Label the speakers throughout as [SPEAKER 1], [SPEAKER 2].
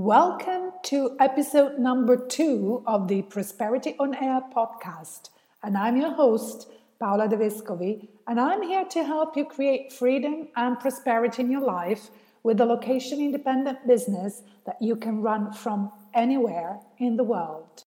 [SPEAKER 1] Welcome to episode number two of the Prosperity on Air podcast. And I'm your host, Paola De Vescovi, and I'm here to help you create freedom and prosperity in your life with a location independent business that you can run from anywhere in the world.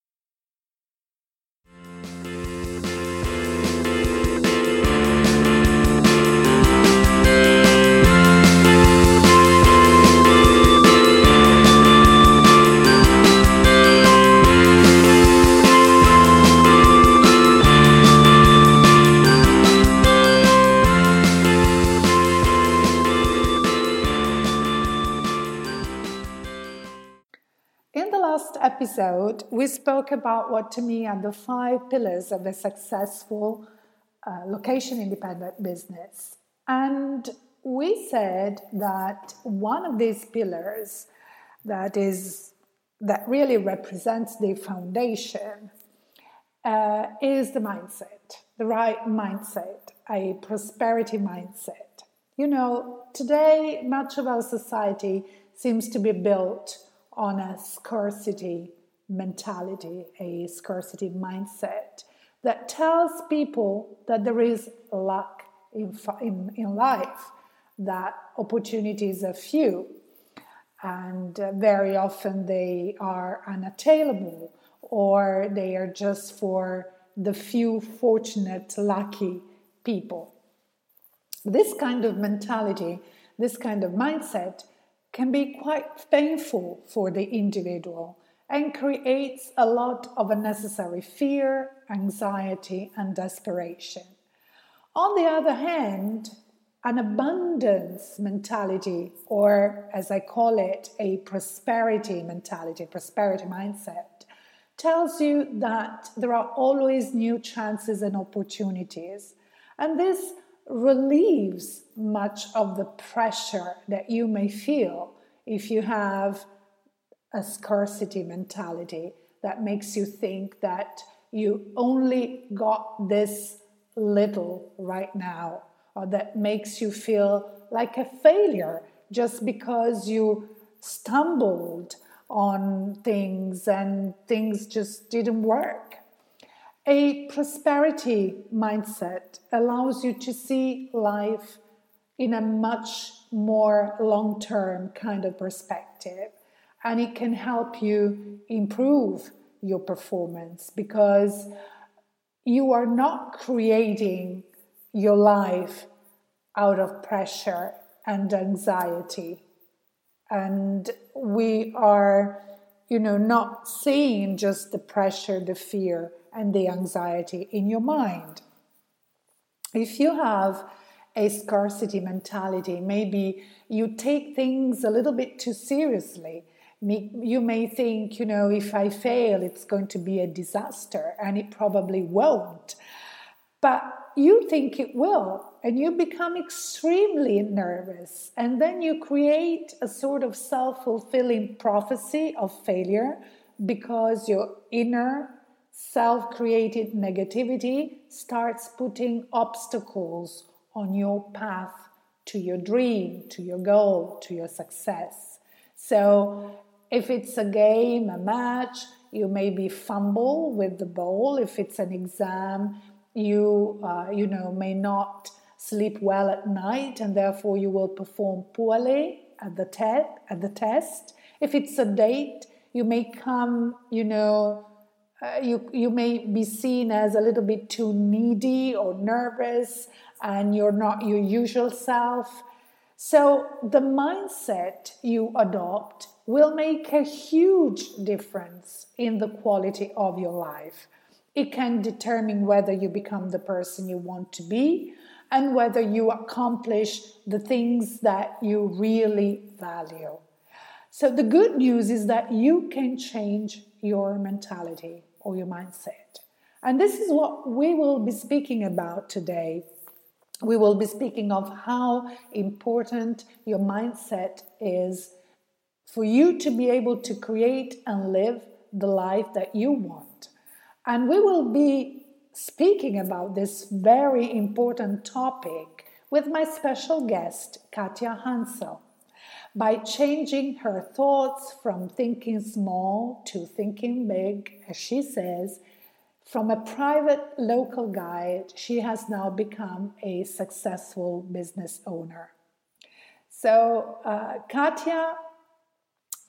[SPEAKER 1] Episode, we spoke about what to me are the five pillars of a successful uh, location independent business. And we said that one of these pillars that is that really represents the foundation uh, is the mindset, the right mindset, a prosperity mindset. You know, today much of our society seems to be built on a scarcity mentality, a scarcity mindset that tells people that there is luck in, in, in life, that opportunities are few, and uh, very often they are unattainable or they are just for the few fortunate, lucky people. This kind of mentality, this kind of mindset can be quite painful for the individual and creates a lot of unnecessary fear, anxiety, and desperation. On the other hand, an abundance mentality, or as I call it, a prosperity mentality, prosperity mindset, tells you that there are always new chances and opportunities. And this relieves much of the pressure that you may feel if you have a scarcity mentality that makes you think that you only got this little right now, or that makes you feel like a failure just because you stumbled on things and things just didn't work. A prosperity mindset allows you to see life in a much more long term kind of perspective and it can help you improve your performance because you are not creating your life out of pressure and anxiety. And we are you know not seeing just the pressure the fear and the anxiety in your mind if you have a scarcity mentality maybe you take things a little bit too seriously you may think, you know, if I fail, it's going to be a disaster, and it probably won't. But you think it will, and you become extremely nervous. And then you create a sort of self fulfilling prophecy of failure because your inner self created negativity starts putting obstacles on your path to your dream, to your goal, to your success. So if it's a game, a match, you maybe fumble with the ball. If it's an exam, you uh, you know may not sleep well at night, and therefore you will perform poorly at the test. At the test, if it's a date, you may come, you know. Uh, you, you may be seen as a little bit too needy or nervous, and you're not your usual self. So, the mindset you adopt will make a huge difference in the quality of your life. It can determine whether you become the person you want to be and whether you accomplish the things that you really value. So the good news is that you can change your mentality or your mindset. And this is what we will be speaking about today. We will be speaking of how important your mindset is for you to be able to create and live the life that you want. And we will be speaking about this very important topic with my special guest, Katja Hansel. By changing her thoughts from thinking small to thinking big, as she says, from a private local guide, she has now become a successful business owner. So, uh, Katja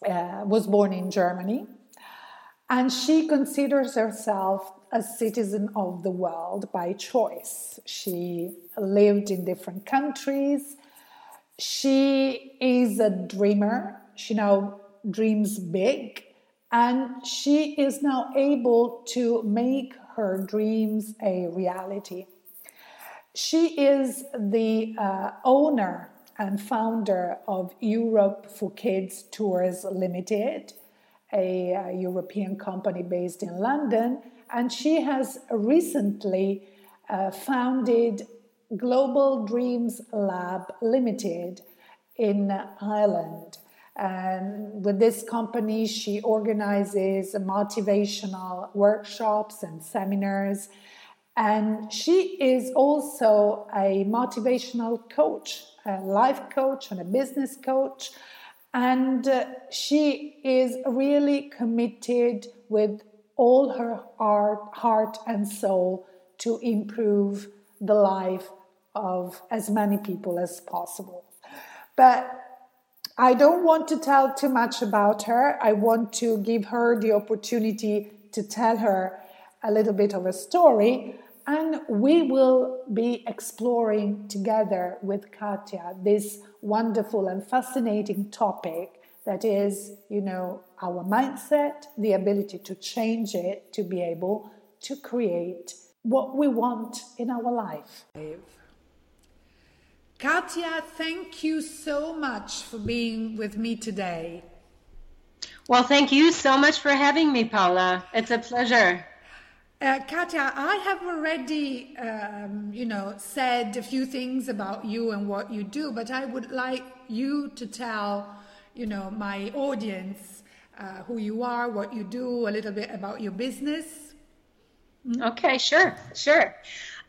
[SPEAKER 1] uh, was born in Germany and she considers herself a citizen of the world by choice. She lived in different countries. She is a dreamer. She now dreams big and she is now able to make her dreams a reality. She is the uh, owner and founder of Europe for Kids Tours Limited, a, a European company based in London, and she has recently uh, founded Global Dreams Lab Limited in Ireland. And with this company, she organizes motivational workshops and seminars. And she is also a motivational coach, a life coach, and a business coach. And uh, she is really committed with all her heart, heart and soul to improve the life of as many people as possible. But I don't want to tell too much about her. I want to give her the opportunity to tell her a little bit of a story. And we will be exploring together with Katja this wonderful and fascinating topic that is, you know, our mindset, the ability to change it to be able to create what we want in our life. Katja, thank you so much for being with me today.
[SPEAKER 2] Well, thank you so much for having me, Paula. It's a pleasure.
[SPEAKER 1] Uh, Katja, I have already, um, you know, said a few things about you and what you do, but I would like you to tell, you know, my audience uh, who you are, what you do, a little bit about your business.
[SPEAKER 2] Okay, sure, sure.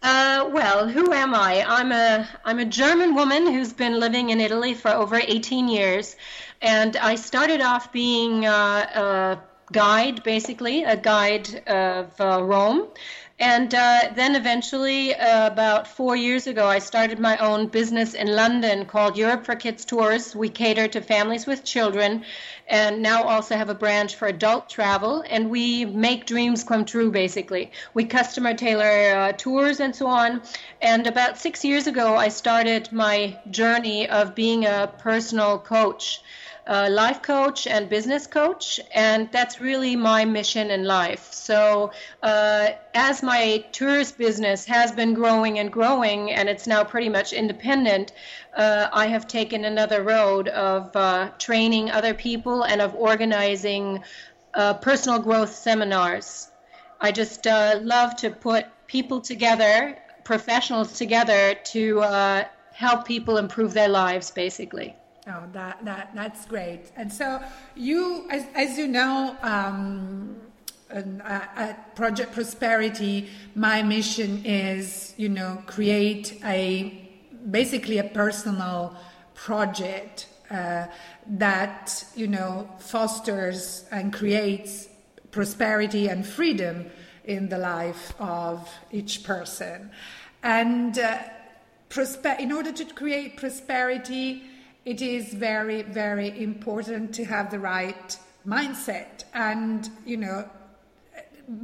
[SPEAKER 2] Uh, well, who am I? I'm a I'm a German woman who's been living in Italy for over 18 years, and I started off being uh, a guide, basically a guide of uh, Rome, and uh, then eventually, uh, about four years ago, I started my own business in London called Europe for Kids Tours. We cater to families with children and now also have a branch for adult travel. And we make dreams come true, basically. We customer tailor uh, tours and so on. And about six years ago, I started my journey of being a personal coach life coach and business coach, and that's really my mission in life. So, uh, as my tourist business has been growing and growing, and it's now pretty much independent, uh, I have taken another road of uh, training other people and of organizing uh, personal growth seminars. I just uh, love to put people together, professionals together, to help people improve their lives, basically.
[SPEAKER 1] Oh, that, that that's great. And so you, as, as you know, um, at Project Prosperity, my mission is, you know, create a basically a personal project uh, that you know fosters and creates prosperity and freedom in the life of each person. And uh, prosper- in order to create prosperity it is very, very important to have the right mindset. And, you know,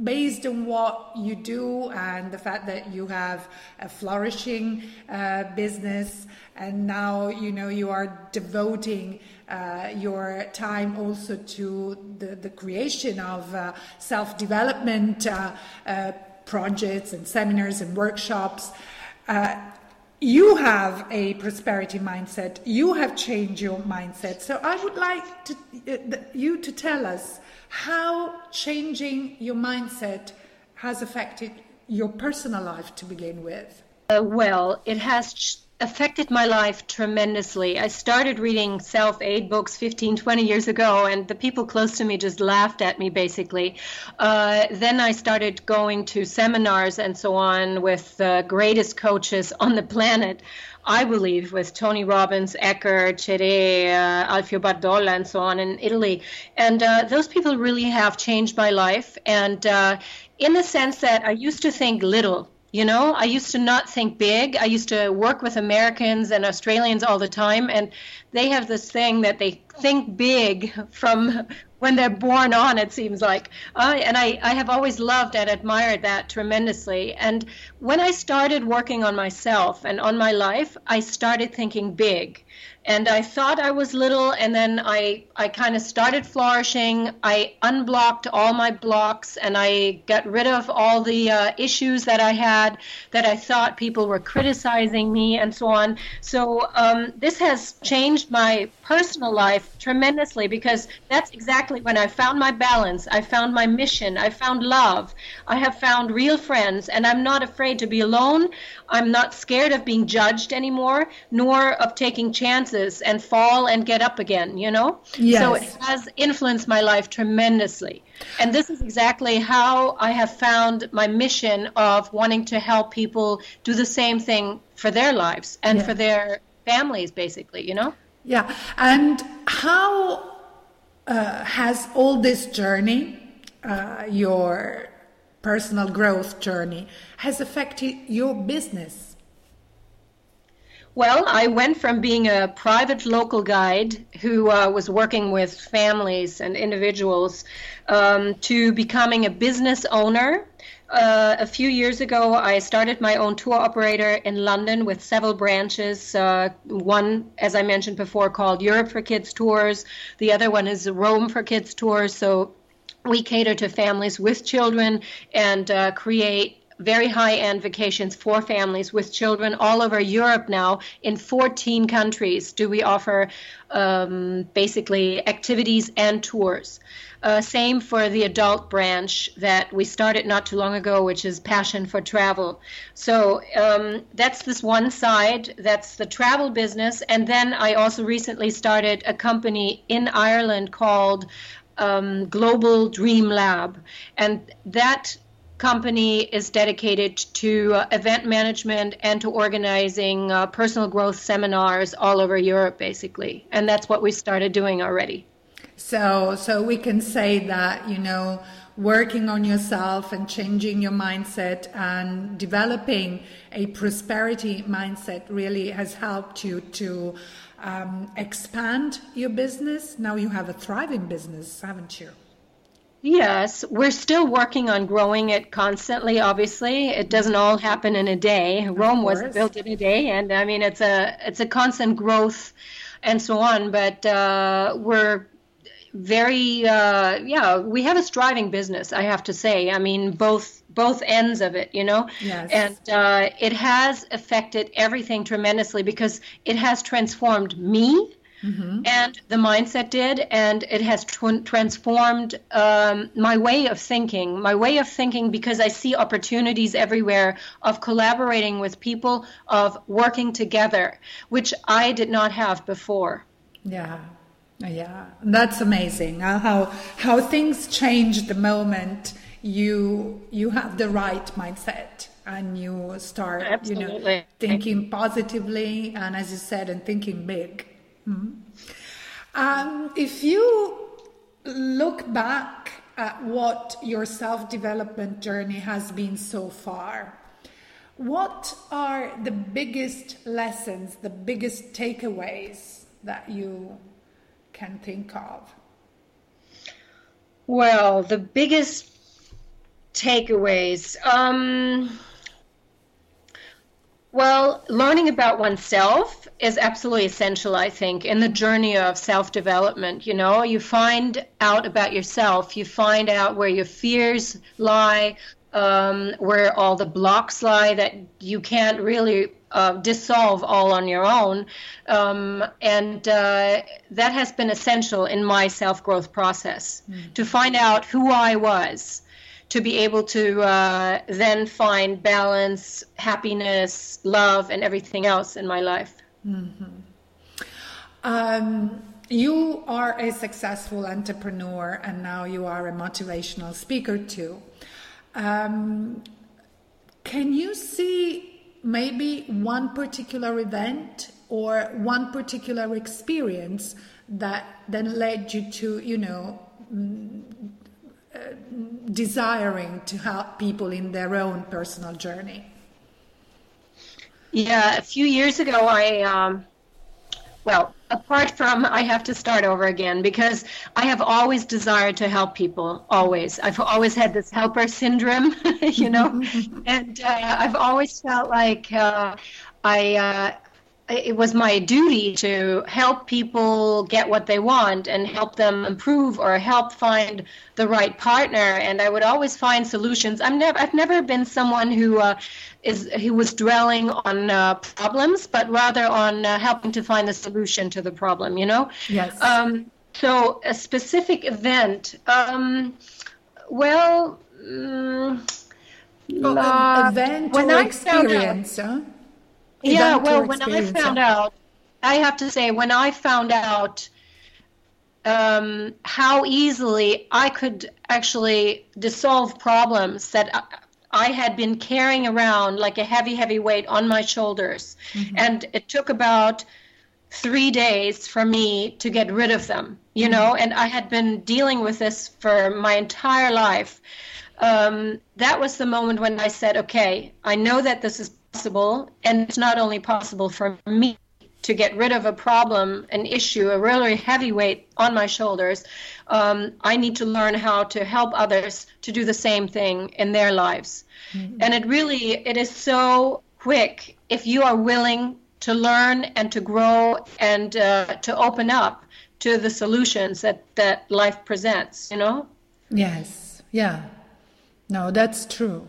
[SPEAKER 1] based on what you do and the fact that you have a flourishing uh, business and now you know you are devoting uh, your time also to the, the creation of uh, self-development uh, uh, projects and seminars and workshops uh, you have a prosperity mindset. You have changed your mindset. So I would like to, uh, you to tell us how changing your mindset has affected your personal life to begin with.
[SPEAKER 2] Uh, well, it has affected my life tremendously. I started reading self aid books 15, 20 years ago, and the people close to me just laughed at me basically. Uh, then I started going to seminars and so on with the greatest coaches on the planet. I believe with Tony Robbins, Eckhart, Chere, uh, Alfio Bardolla, and so on in Italy. And uh, those people really have changed my life. And uh, in the sense that I used to think little you know, I used to not think big. I used to work with Americans and Australians all the time, and they have this thing that they think big from when they're born on, it seems like. Uh, and I, I have always loved and admired that tremendously. And when I started working on myself and on my life, I started thinking big and I thought I was little, and then I I kind of started flourishing. I unblocked all my blocks, and I got rid of all the uh, issues that I had that I thought people were criticizing me, and so on. So um, this has changed my personal life tremendously because that's exactly when I found my balance. I found my mission. I found love. I have found real friends, and I'm not afraid to be alone. I'm not scared of being judged anymore, nor of taking chances and fall and get up again, you know?
[SPEAKER 1] Yes.
[SPEAKER 2] So it has influenced my life tremendously. And this is exactly how I have found my mission of wanting to help people do the same thing for their lives and yeah. for their families, basically, you know?
[SPEAKER 1] Yeah. And how uh, has all this journey, uh, your personal growth journey has affected your business?
[SPEAKER 2] Well, I went from being a private local guide who uh, was working with families and individuals um, to becoming a business owner. Uh, a few years ago, I started my own tour operator in London with several branches. Uh, one, as I mentioned before, called Europe for Kids Tours. The other one is Rome for Kids Tours. So we cater to families with children and uh, create very high end vacations for families with children all over Europe now. In 14 countries, do we offer um, basically activities and tours. Uh, same for the adult branch that we started not too long ago, which is Passion for Travel. So um, that's this one side, that's the travel business. And then I also recently started a company in Ireland called um, Global Dream Lab, and that company is dedicated to uh, event management and to organizing uh, personal growth seminars all over Europe, basically, and that's what we started doing already.
[SPEAKER 1] So, so we can say that you know working on yourself and changing your mindset and developing a prosperity mindset really has helped you to um, expand your business. Now you have a thriving business, haven't you?
[SPEAKER 2] Yes, we're still working on growing it constantly. Obviously, it doesn't all happen in a day. Rome wasn't built in a day, and I mean it's a it's a constant growth, and so on. But uh, we're very uh, yeah we have a striving business i have to say i mean both both ends of it you know
[SPEAKER 1] yes.
[SPEAKER 2] and uh, it has affected everything tremendously because it has transformed me mm-hmm. and the mindset did and it has tr- transformed um, my way of thinking my way of thinking because i see opportunities everywhere of collaborating with people of working together which i did not have before
[SPEAKER 1] yeah yeah, that's amazing. Uh, how how things change the moment you you have the right mindset and you start
[SPEAKER 2] Absolutely.
[SPEAKER 1] you know thinking positively and as you said and thinking big. Mm-hmm. Um, if you look back at what your self development journey has been so far, what are the biggest lessons, the biggest takeaways that you can think of?
[SPEAKER 2] Well, the biggest takeaways. Um, well, learning about oneself is absolutely essential, I think, in the journey of self development. You know, you find out about yourself, you find out where your fears lie, um, where all the blocks lie that you can't really uh, dissolve all on your own. Um, and uh, that has been essential in my self growth process mm. to find out who I was, to be able to uh, then find balance, happiness, love, and everything else in my life. Mm-hmm.
[SPEAKER 1] Um, you are a successful entrepreneur and now you are a motivational speaker too. Um, can you see maybe one particular event or one particular experience that then led you to, you know, mm, uh, desiring to help people in their own personal journey?
[SPEAKER 2] Yeah, a few years ago, I, um, well, apart from I have to start over again because I have always desired to help people. Always, I've always had this helper syndrome, you know, and uh, I've always felt like uh, I. Uh, it was my duty to help people get what they want and help them improve or help find the right partner and i would always find solutions i'm never i've never been someone who uh, is he was dwelling on uh, problems, but rather on uh, helping to find a solution to the problem. You know.
[SPEAKER 1] Yes.
[SPEAKER 2] Um, so a specific event. Um, well.
[SPEAKER 1] Um, oh, event when or I experience, huh?
[SPEAKER 2] Yeah, well, when I found out, I have to say, when I found out um, how easily I could actually dissolve problems that uh, I had been carrying around like a heavy, heavy weight on my shoulders. Mm-hmm. And it took about three days for me to get rid of them, you mm-hmm. know, and I had been dealing with this for my entire life. Um, that was the moment when I said, okay, I know that this is possible, and it's not only possible for me to get rid of a problem, an issue, a really heavy weight on my shoulders, um, I need to learn how to help others to do the same thing in their lives. Mm-hmm. And it really, it is so quick if you are willing to learn and to grow and uh, to open up to the solutions that, that life presents, you know?
[SPEAKER 1] Yes, yeah. No, that's true.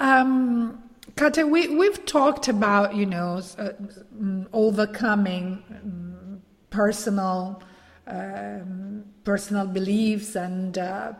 [SPEAKER 1] Um, Katja, we, we've talked about, you know, uh, mm, overcoming um, personal um, personal beliefs and, uh,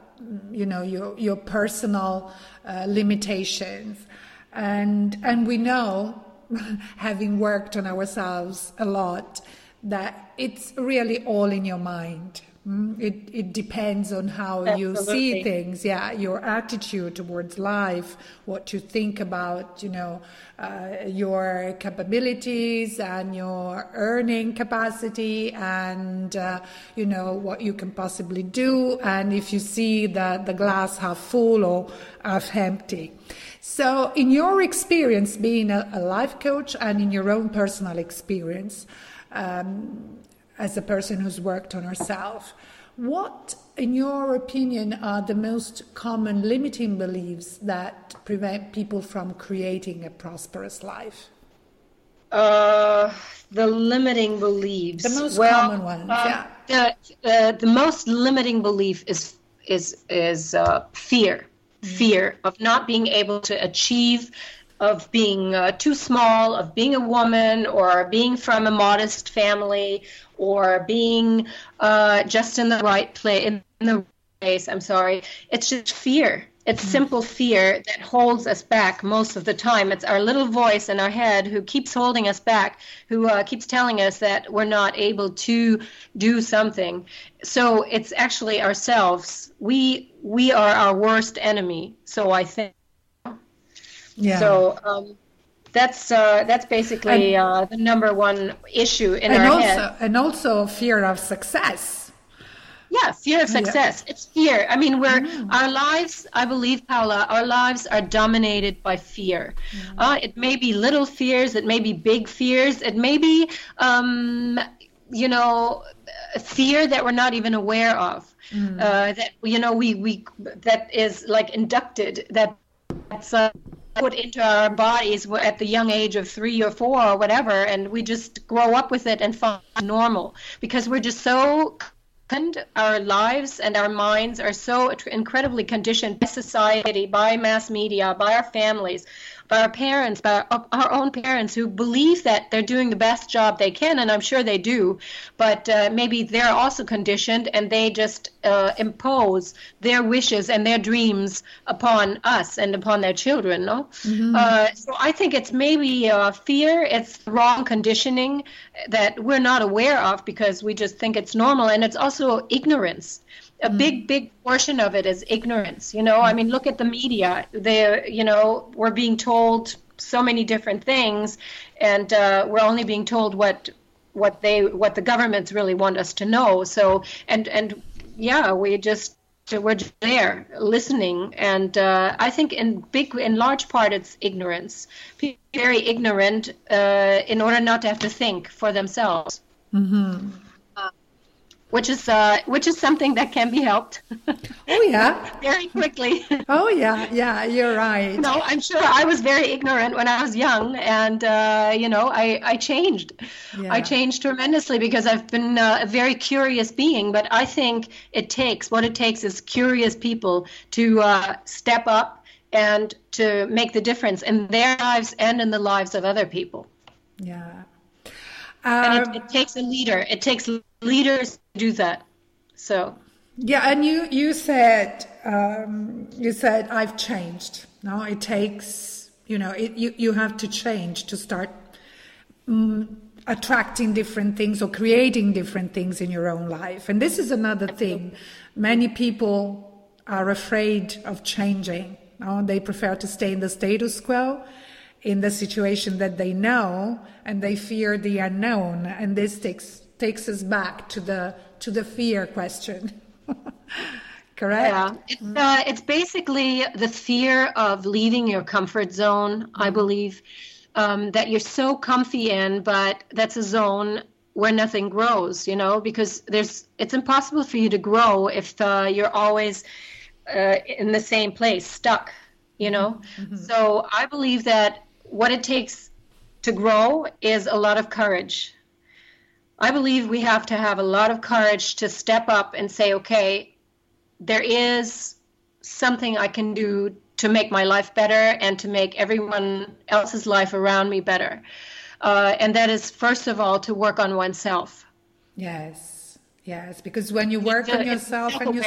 [SPEAKER 1] you know, your, your personal uh, limitations. And, and we know, having worked on ourselves a lot, that it's really all in your mind. Mm, it, it depends on how Absolutely. you see things. Yeah, your attitude towards life, what you think about, you know, uh, your capabilities and your earning capacity and, uh, you know, what you can possibly do. And if you see that the glass half full or half empty. So, in your experience being a, a life coach and in your own personal experience, um, as a person who's worked on herself. What, in your opinion, are the most common limiting beliefs that prevent people from creating a prosperous life?
[SPEAKER 2] Uh, the limiting beliefs.
[SPEAKER 1] The most well, common ones, uh,
[SPEAKER 2] yeah. The, uh, the most limiting belief is is is uh, fear, mm-hmm. fear of not being able to achieve of being uh, too small, of being a woman, or being from a modest family, or being uh, just in the right place. In the place, I'm sorry. It's just fear. It's mm-hmm. simple fear that holds us back most of the time. It's our little voice in our head who keeps holding us back, who uh, keeps telling us that we're not able to do something. So it's actually ourselves. We we are our worst enemy. So I think yeah. So um, that's uh, that's basically and, uh, the number one issue in
[SPEAKER 1] our
[SPEAKER 2] also, head.
[SPEAKER 1] And also fear of success.
[SPEAKER 2] Yeah, fear of success. Yeah. It's fear. I mean, we're mm. our lives. I believe, Paula, our lives are dominated by fear. Mm. Uh, it may be little fears. It may be big fears. It may be, um, you know, fear that we're not even aware of. Mm. Uh, that you know, we we that is like inducted. That that's. Uh, put into our bodies at the young age of three or four or whatever, and we just grow up with it and find normal. Because we're just so our lives and our minds are so incredibly conditioned by society, by mass media, by our families, by our parents, by our, our, own parents who believe that they're doing the best job they can, and I'm sure they do, but uh, maybe they're also conditioned and they just uh, impose their wishes and their dreams upon us and upon their children. No, mm-hmm. uh, so I think it's maybe uh, fear, it's wrong conditioning that we're not aware of because we just think it's normal, and it's also ignorance a big mm. big portion of it is ignorance you know? I mean look at the media. They you know we're being told so many different things and uh, we're only being told what what they what the governments really want us to know. So and and yeah we just we're just there listening and uh, i think in big in large part it's ignorance. People are very ignorant uh, in order not to have to think for themselves.
[SPEAKER 1] Mm-hmm
[SPEAKER 2] which is uh, which is something that can be helped.
[SPEAKER 1] Oh yeah,
[SPEAKER 2] very quickly.
[SPEAKER 1] Oh yeah, yeah, you're right.
[SPEAKER 2] No, I'm sure I was very ignorant when I was young, and uh, you know, I I changed. Yeah. I changed tremendously because I've been uh, a very curious being. But I think it takes what it takes is curious people to uh, step up and to make the difference in their lives and in the lives of other people.
[SPEAKER 1] Yeah.
[SPEAKER 2] And it, um, it takes a leader. It takes leaders to do that. So
[SPEAKER 1] yeah, and you you said um, you said I've changed. No, it takes you know it, you you have to change to start um, attracting different things or creating different things in your own life. And this is another thing. Many people are afraid of changing. No? They prefer to stay in the status quo in the situation that they know and they fear the unknown and this takes takes us back to the to the fear question. Correct.
[SPEAKER 2] Yeah, it's uh, it's basically the fear of leaving your comfort zone. I mm-hmm. believe um, that you're so comfy in, but that's a zone where nothing grows. You know, because there's it's impossible for you to grow if uh, you're always uh, in the same place, stuck. You know, mm-hmm. so I believe that what it takes to grow is a lot of courage I believe we have to have a lot of courage to step up and say, okay, there is something I can do to make my life better and to make everyone else's life around me better. Uh, and that is, first of all, to work on oneself.
[SPEAKER 1] Yes, yes, because when you work on yourself and you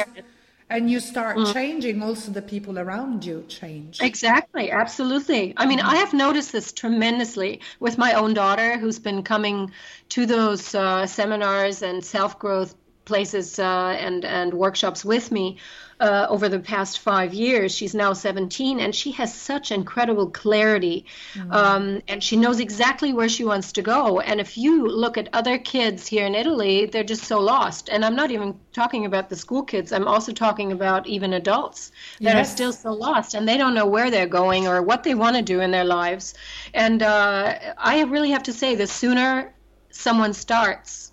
[SPEAKER 1] and you start mm. changing also the people around you change.
[SPEAKER 2] Exactly absolutely. I mean i have noticed this tremendously with my own daughter who's been coming to those uh, seminars and self-growth places uh, and and workshops with me uh, over the past five years. She's now 17, and she has such incredible clarity, mm-hmm. um, and she knows exactly where she wants to go. And if you look at other kids here in Italy, they're just so lost. And I'm not even talking about the school kids. I'm also talking about even adults that yes. are still so lost, and they don't know where they're going or what they want to do in their lives. And uh, I really have to say, the sooner someone starts,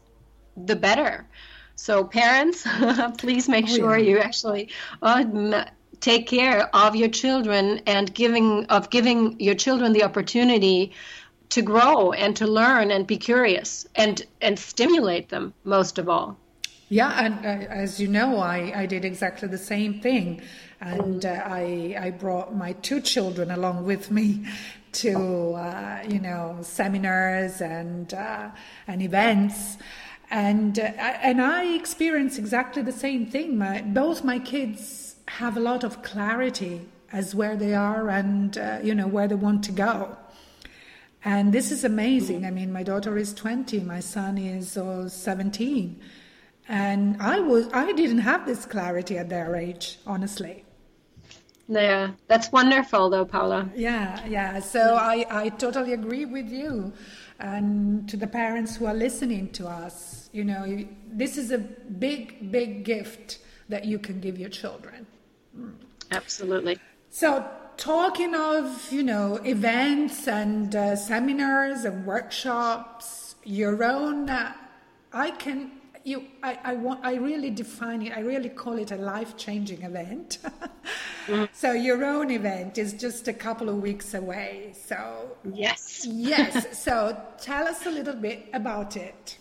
[SPEAKER 2] the better so parents, please make oh, sure yeah. you actually uh, take care of your children and giving of giving your children the opportunity to grow and to learn and be curious and and stimulate them most of all.
[SPEAKER 1] Yeah, and uh, as you know, I, I did exactly the same thing, and uh, I I brought my two children along with me to uh, you know seminars and uh, and events and uh, and I experience exactly the same thing. My, both my kids have a lot of clarity as where they are and uh, you know where they want to go. And this is amazing. I mean, my daughter is 20, my son is uh, 17. And I was I didn't have this clarity at their age, honestly.
[SPEAKER 2] Yeah, that's wonderful though, Paula.
[SPEAKER 1] Yeah, yeah. So I, I totally agree with you and to the parents who are listening to us. You know, this is a big, big gift that you can give your children.
[SPEAKER 2] Absolutely.
[SPEAKER 1] So, talking of, you know, events and uh, seminars and workshops, your own, uh, I can you I, I want I really define it I really call it a life-changing event mm. so your own event is just a couple of weeks away so
[SPEAKER 2] yes
[SPEAKER 1] yes so tell us a little bit about it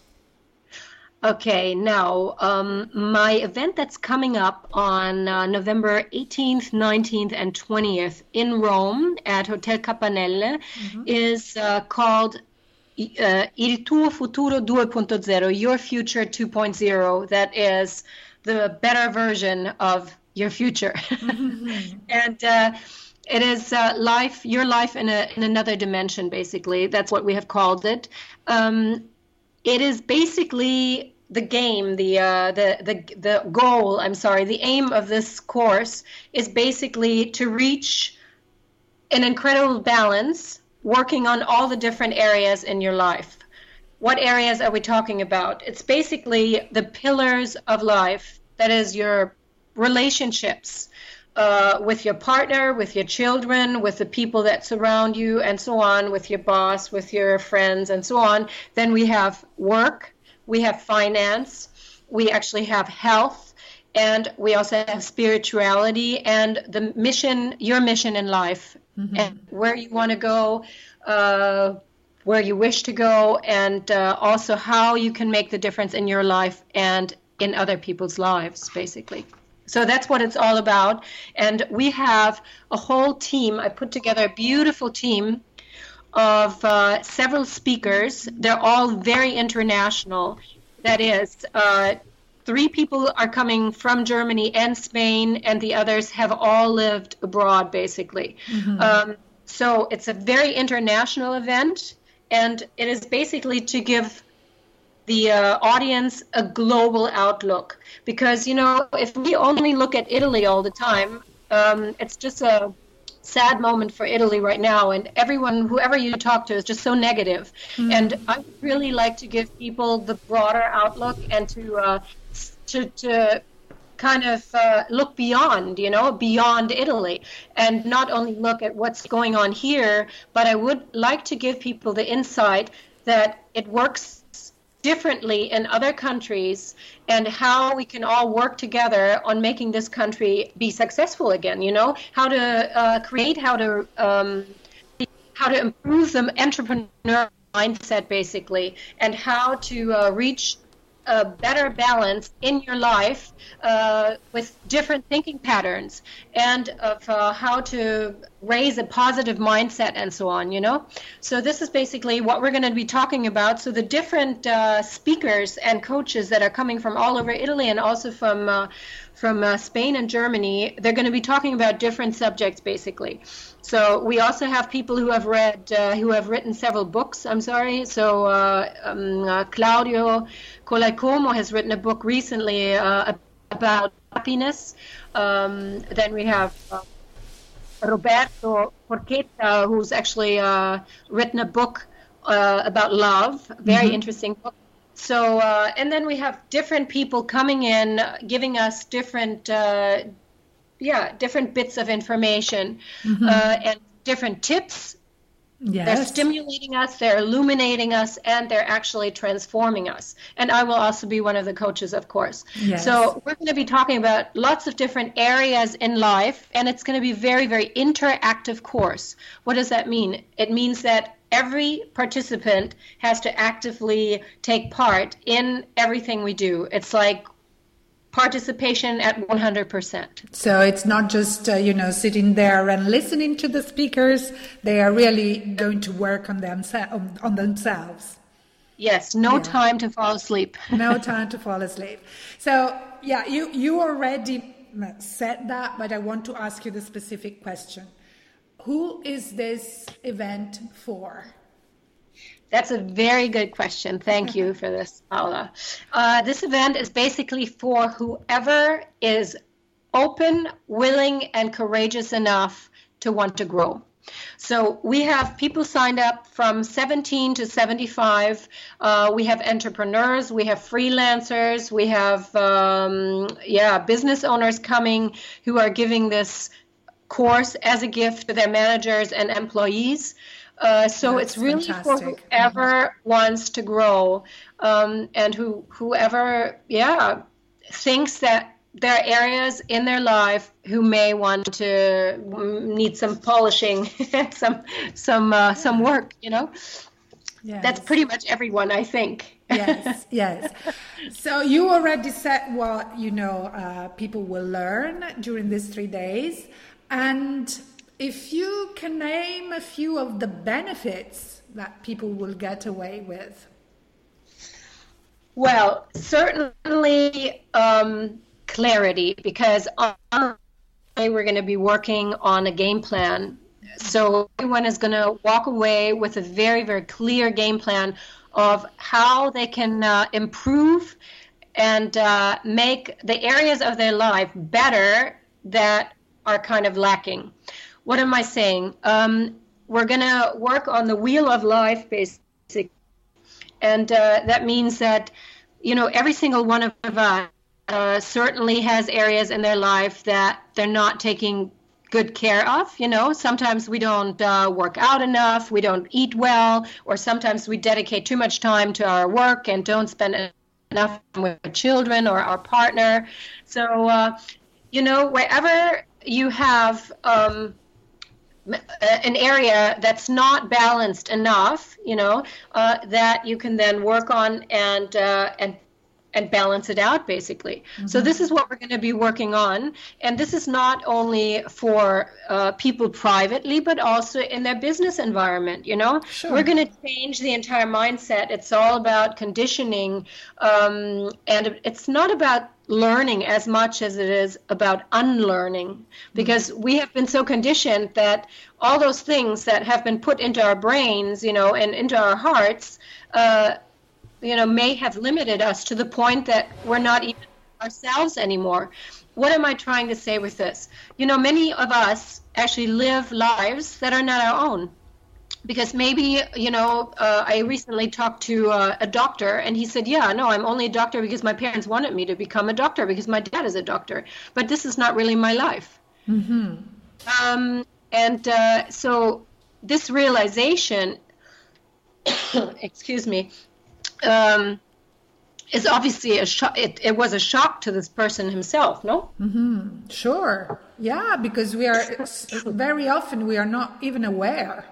[SPEAKER 2] Okay, now um, my event that's coming up on uh, November 18th, 19th, and 20th in Rome at Hotel Capannelle mm-hmm. is uh, called uh, Il tuo futuro 2.0, Your Future 2.0. That is the better version of your future. Mm-hmm. and uh, it is uh, life, your life in, a, in another dimension, basically. That's what we have called it. Um, it is basically the game, the, uh, the the the goal. I'm sorry, the aim of this course is basically to reach an incredible balance, working on all the different areas in your life. What areas are we talking about? It's basically the pillars of life. That is your relationships, uh, with your partner, with your children, with the people that surround you, and so on, with your boss, with your friends, and so on. Then we have work, we have finance, we actually have health, and we also have spirituality and the mission, your mission in life, mm-hmm. and where you want to go. Uh, where you wish to go, and uh, also how you can make the difference in your life and in other people's lives, basically. So that's what it's all about. And we have a whole team. I put together a beautiful team of uh, several speakers. They're all very international. That is, uh, three people are coming from Germany and Spain, and the others have all lived abroad, basically. Mm-hmm. Um, so it's a very international event, and it is basically to give the uh, audience a global outlook. Because, you know, if we only look at Italy all the time, um, it's just a sad moment for Italy right now. And everyone, whoever you talk to, is just so negative. Mm. And I really like to give people the broader outlook and to, uh, to, to kind of uh, look beyond, you know, beyond Italy, and not only look at what's going on here, but I would like to give people the insight that it works differently in other countries and how we can all work together on making this country be successful again you know? How to uh, create how to um, how to improve the entrepreneur mindset basically and how to uh, reach a better balance in your life uh, with different thinking patterns and of uh, how to raise a positive mindset and so on, you know? So, this is basically what we're going to be talking about. So, the different uh, speakers and coaches that are coming from all over Italy and also from, uh, from uh, Spain and Germany, they're going to be talking about different subjects basically. So we also have people who have read, uh, who have written several books. I'm sorry. So uh, um, uh, Claudio Colaicomo has written a book recently uh, about happiness. Um, then we have uh, Roberto Forchetta, who's actually uh, written a book about love. Very mm-hmm. interesting book. So, and then we have different people coming in, giving us different yeah different bits of information mm-hmm. uh, and different tips Yes. They're stimulating us, they're illuminating us, and they're actually transforming us. And I will also be one of the coaches, of course. Yes. So we're going to be talking about lots of different areas in life, and it's going to be very, very interactive course. What does that mean? It means that every participant has to actively take part in everything we do. It's like participation at 100%.
[SPEAKER 1] So it's not just, uh, you know, sitting there and listening to the speakers, they are really going to work on, themse- on themselves.
[SPEAKER 2] Yes, no yeah. time to fall asleep.
[SPEAKER 1] no time to fall asleep. So, yeah, you, you already said that, but I want to ask you the specific question. Who is this event for?
[SPEAKER 2] That's a very good question. Thank you for this, Paula. Uh, this event is basically for whoever is open, willing, and courageous enough to want to grow. So we have people signed up from 17 to 75. Uh, we have entrepreneurs, we have freelancers, we have um, yeah business owners coming who are giving this course as a gift to their managers and employees. Uh, so That's it's really fantastic. for whoever mm-hmm. wants to grow um, and who whoever yeah thinks that there are areas in their life who may want to need some polishing some some uh, some work you know Yes. That's pretty much everyone, I think.
[SPEAKER 1] yes, yes. So you already said what you know uh, people will learn during these three days, and if you can name a few of the benefits that people will get away with.
[SPEAKER 2] Well, certainly um, clarity, because on we're going to be working on a game plan so everyone is going to walk away with a very, very clear game plan of how they can uh, improve and uh, make the areas of their life better that are kind of lacking. What am I saying? Um, we're going to work on the wheel of life, basically. And uh, that means that, you know, every single one of us uh, certainly has areas in their life that they're not taking good care of. You know, sometimes we don't uh, work out enough, we don't eat well, or sometimes we dedicate too much time to our work and don't spend enough time with children or our partner. So, uh, you know, wherever you have um, an area that's not balanced enough, you know, uh, that you can then work on and uh, and and balance it out basically mm-hmm. so this is what we're going to be working on and this is not only for uh, people privately but also in their business environment you know sure. we're going to change the entire mindset it's all about conditioning um, and it's not about learning as much as it is about unlearning because mm-hmm. we have been so conditioned that all those things that have been put into our brains you know and into our hearts uh, you know, may have limited us to the point that we're not even ourselves anymore. What am I trying to say with this? You know, many of us actually live lives that are not our own. Because maybe, you know, uh, I recently talked to uh, a doctor and he said, Yeah, no, I'm only a doctor because my parents wanted me to become a doctor because my dad is a doctor. But this is not really my life. Mm-hmm. Um, and uh, so this realization, excuse me, um, is obviously a shock. It, it, was a shock to this person himself, no?
[SPEAKER 1] Mm-hmm. Sure. Yeah, because we are very often we are not even aware.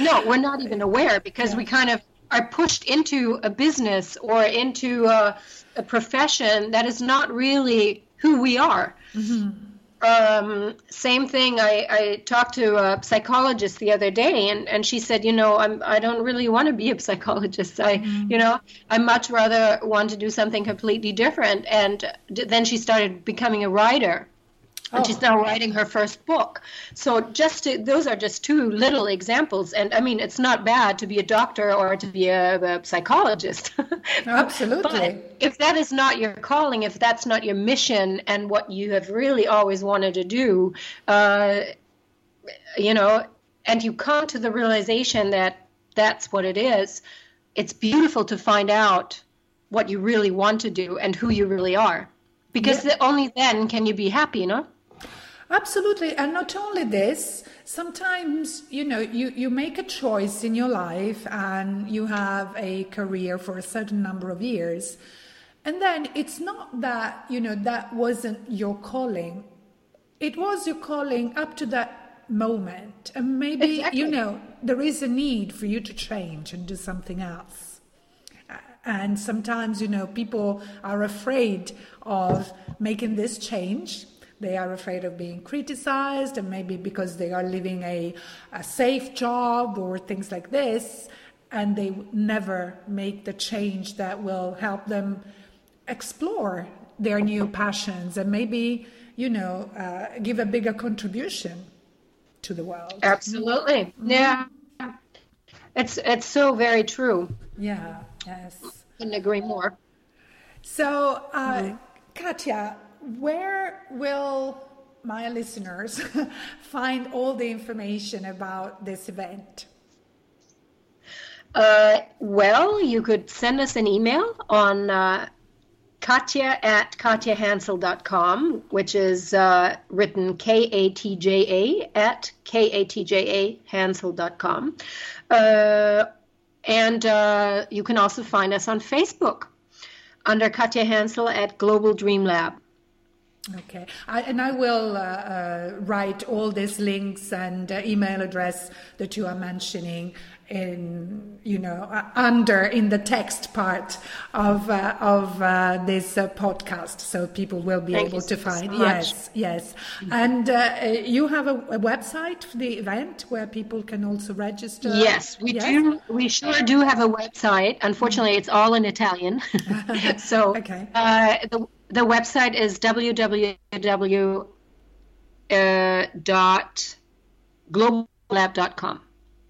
[SPEAKER 2] no, we're not even aware because yeah. we kind of are pushed into a business or into a, a profession that is not really who we are. Mm-hmm um, same thing. I, I talked to a psychologist the other day, and, and she said, you know, I'm I don't really want to be a psychologist. I, mm-hmm. you know, I much rather want to do something completely different. And then she started becoming a writer and she's oh. now writing her first book. So just to, those are just two little examples, and I mean it's not bad to be a doctor or to be a, a psychologist.
[SPEAKER 1] Absolutely.
[SPEAKER 2] but if that is not your calling, if that's not your mission, and what you have really always wanted to do, uh, you know, and you come to the realization that that's what it is, it's beautiful to find out what you really want to do and who you really are because yeah. only then can you be happy, you know?
[SPEAKER 1] Absolutely. And not only this, sometimes, you know, you, you make a choice in your life and you have a career for a certain number of years. And then it's not that, you know, that wasn't your calling. It was your calling up to that moment. And maybe, exactly. you know, there is a need for you to change and do something else. And sometimes, you know, people are afraid of making this change they are afraid of being criticized, and maybe because they are living a, a safe job or things like this, and they never make the change that will help them explore their new passions and maybe, you know, uh, give a bigger contribution to the world.
[SPEAKER 2] Absolutely. Mm-hmm. Yeah. It's it's so very true.
[SPEAKER 1] Yeah. Yes.
[SPEAKER 2] Couldn't agree more.
[SPEAKER 1] So, uh, mm-hmm. Katja, where will my listeners find all the information about this event?
[SPEAKER 2] Uh, well, you could send us an email on uh, Katja at katjahansel.com, which is uh, written K A T J A at K A T J A Hansel.com. Uh, and uh, you can also find us on Facebook under Katja Hansel at Global Dream Lab.
[SPEAKER 1] Okay, I, and I will uh, uh, write all these links and uh, email address that you are mentioning in you know uh, under in the text part of uh, of uh, this uh, podcast so people will be
[SPEAKER 2] Thank
[SPEAKER 1] able to find
[SPEAKER 2] so
[SPEAKER 1] yes yes. And uh, you have a, a, website for the event where people can also register?
[SPEAKER 2] Yes we yes? do we sure do have a website. Unfortunately it's all in italian. So okay. Uh, the, the website is www.globallab.com.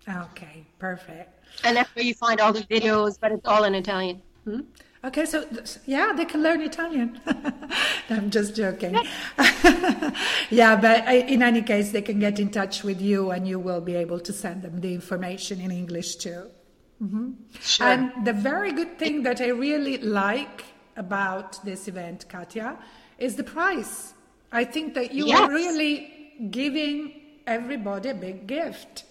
[SPEAKER 1] Okay, perfect.
[SPEAKER 2] And that's where you find all the videos, but it's all in Italian. Hmm?
[SPEAKER 1] Okay, so yeah, they can learn Italian. I'm just joking. yeah, but in any case, they can get in touch with you and you will be able to send them the information in English too. Mm-hmm. Sure. And the very good thing that I really like about this event, Katya, is the price. I think that you yes. are really giving everybody a big gift.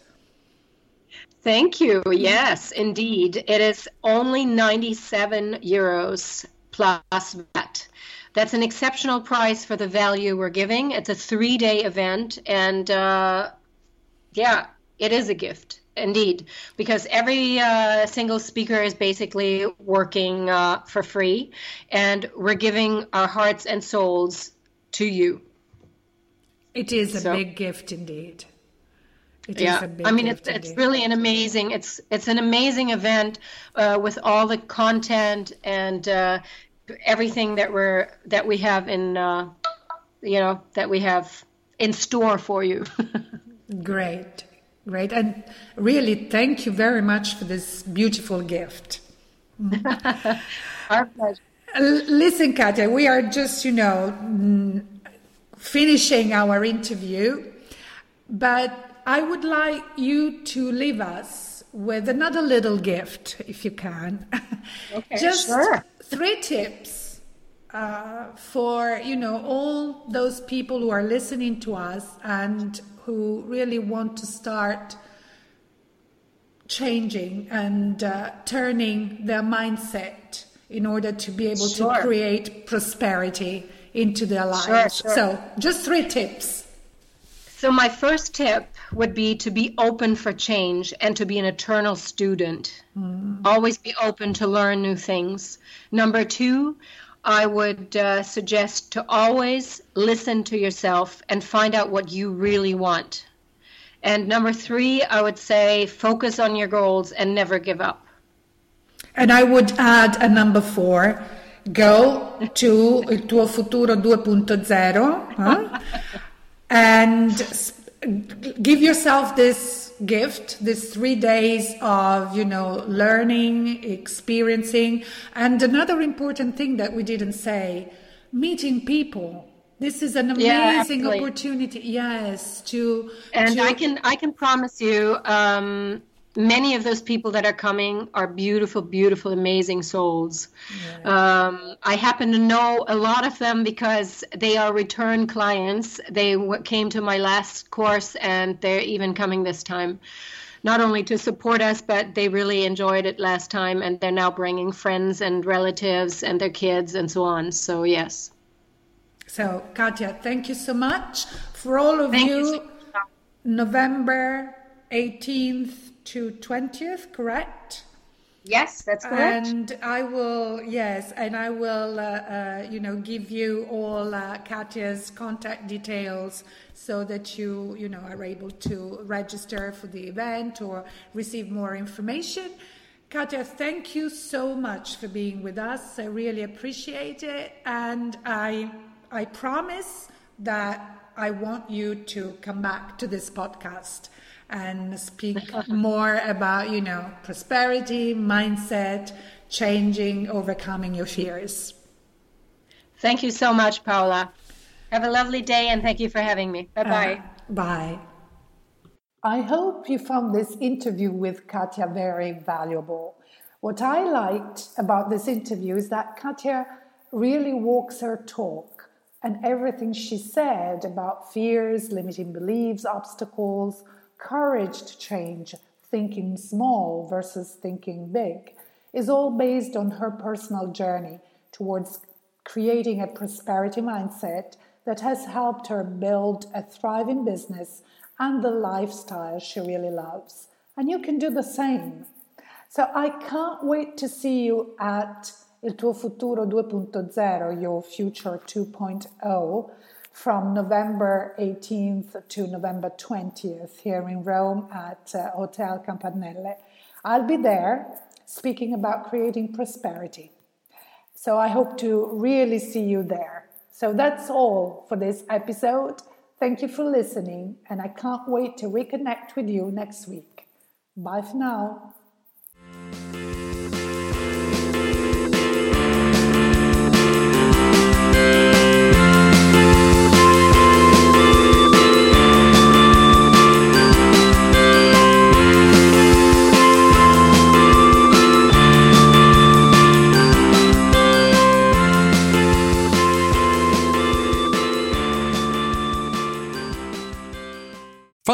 [SPEAKER 2] Thank you. Yes, indeed. It is only 97 euros plus VAT. That's an exceptional price for the value we're giving. It's a three day event, and uh, yeah, it is a gift indeed because every uh, single speaker is basically working uh, for free and we're giving our hearts and souls to you.
[SPEAKER 1] It is a so, big gift indeed.
[SPEAKER 2] It yeah, I mean it's it's really an amazing it's it's an amazing event uh, with all the content and uh, everything that we're that we have in uh, you know that we have in store for you.
[SPEAKER 1] great, great, and really thank you very much for this beautiful gift.
[SPEAKER 2] Our pleasure.
[SPEAKER 1] Listen, Katya, we are just you know finishing our interview, but I would like you to leave us with another little gift, if you can.
[SPEAKER 2] Okay,
[SPEAKER 1] Just
[SPEAKER 2] sure.
[SPEAKER 1] three tips uh, for you know all those people who are listening to us and who really want to start changing and uh, turning their mindset in order to be able sure. to create prosperity into their lives.
[SPEAKER 2] Sure, sure.
[SPEAKER 1] So, just three tips.
[SPEAKER 2] So, my first tip would be to be open for change and to be an eternal student. Mm. Always be open to learn new things. Number two, I would uh, suggest to always listen to yourself and find out what you really want. And number three, I would say focus on your goals and never give up.
[SPEAKER 1] And I would add a number four go to il tuo futuro 2.0. Huh? and give yourself this gift this three days of you know learning experiencing. And another important thing that we didn't say meeting people. This is an amazing yeah, opportunity yes to
[SPEAKER 2] and
[SPEAKER 1] to,
[SPEAKER 2] i can i can promise you um many of those people that are coming are beautiful, beautiful, amazing souls. Yeah. Um, I happen to know a lot of them because they are return clients. They w- came to my last course and they're even coming this time. Not only to support us, but they really enjoyed it last time and they're now bringing friends and relatives and their kids and so on. So, yes.
[SPEAKER 1] So, Katya, thank you so much for all of you.
[SPEAKER 2] you so
[SPEAKER 1] November 18th to 20th, correct?
[SPEAKER 2] Yes, that's correct.
[SPEAKER 1] And I will, yes, and I will, uh, uh, you know, give you all uh, Katya's contact details so that you, you know, are able to register for the event or receive more information. Katya, thank you so much for being with us. I really appreciate it, and I, I promise that I want you to come back to this podcast and speak more about, you know, prosperity, mindset, changing, overcoming your fears.
[SPEAKER 2] Thank you so much, Paula. Have a lovely day and thank you for having me. Bye bye.
[SPEAKER 1] Uh, bye. I hope you found this interview with Katya very valuable. What I liked about this interview is that Katya really walks her talk, and everything she said about fears, limiting beliefs, obstacles, courage to change, thinking small versus thinking big, is all based on her personal journey towards creating a prosperity mindset that has helped her build a thriving business and the lifestyle she really loves. And you can do the same. So I can't wait to see you at Il tuo futuro 2.0, your future 2.0, from November 18th to November 20th here in Rome at uh, Hotel Capannelle. I'll be there speaking about creating prosperity. So I hope to really see you there. So that's all for this episode. Thank you for listening, and I can't wait to reconnect with you next week. Bye for now.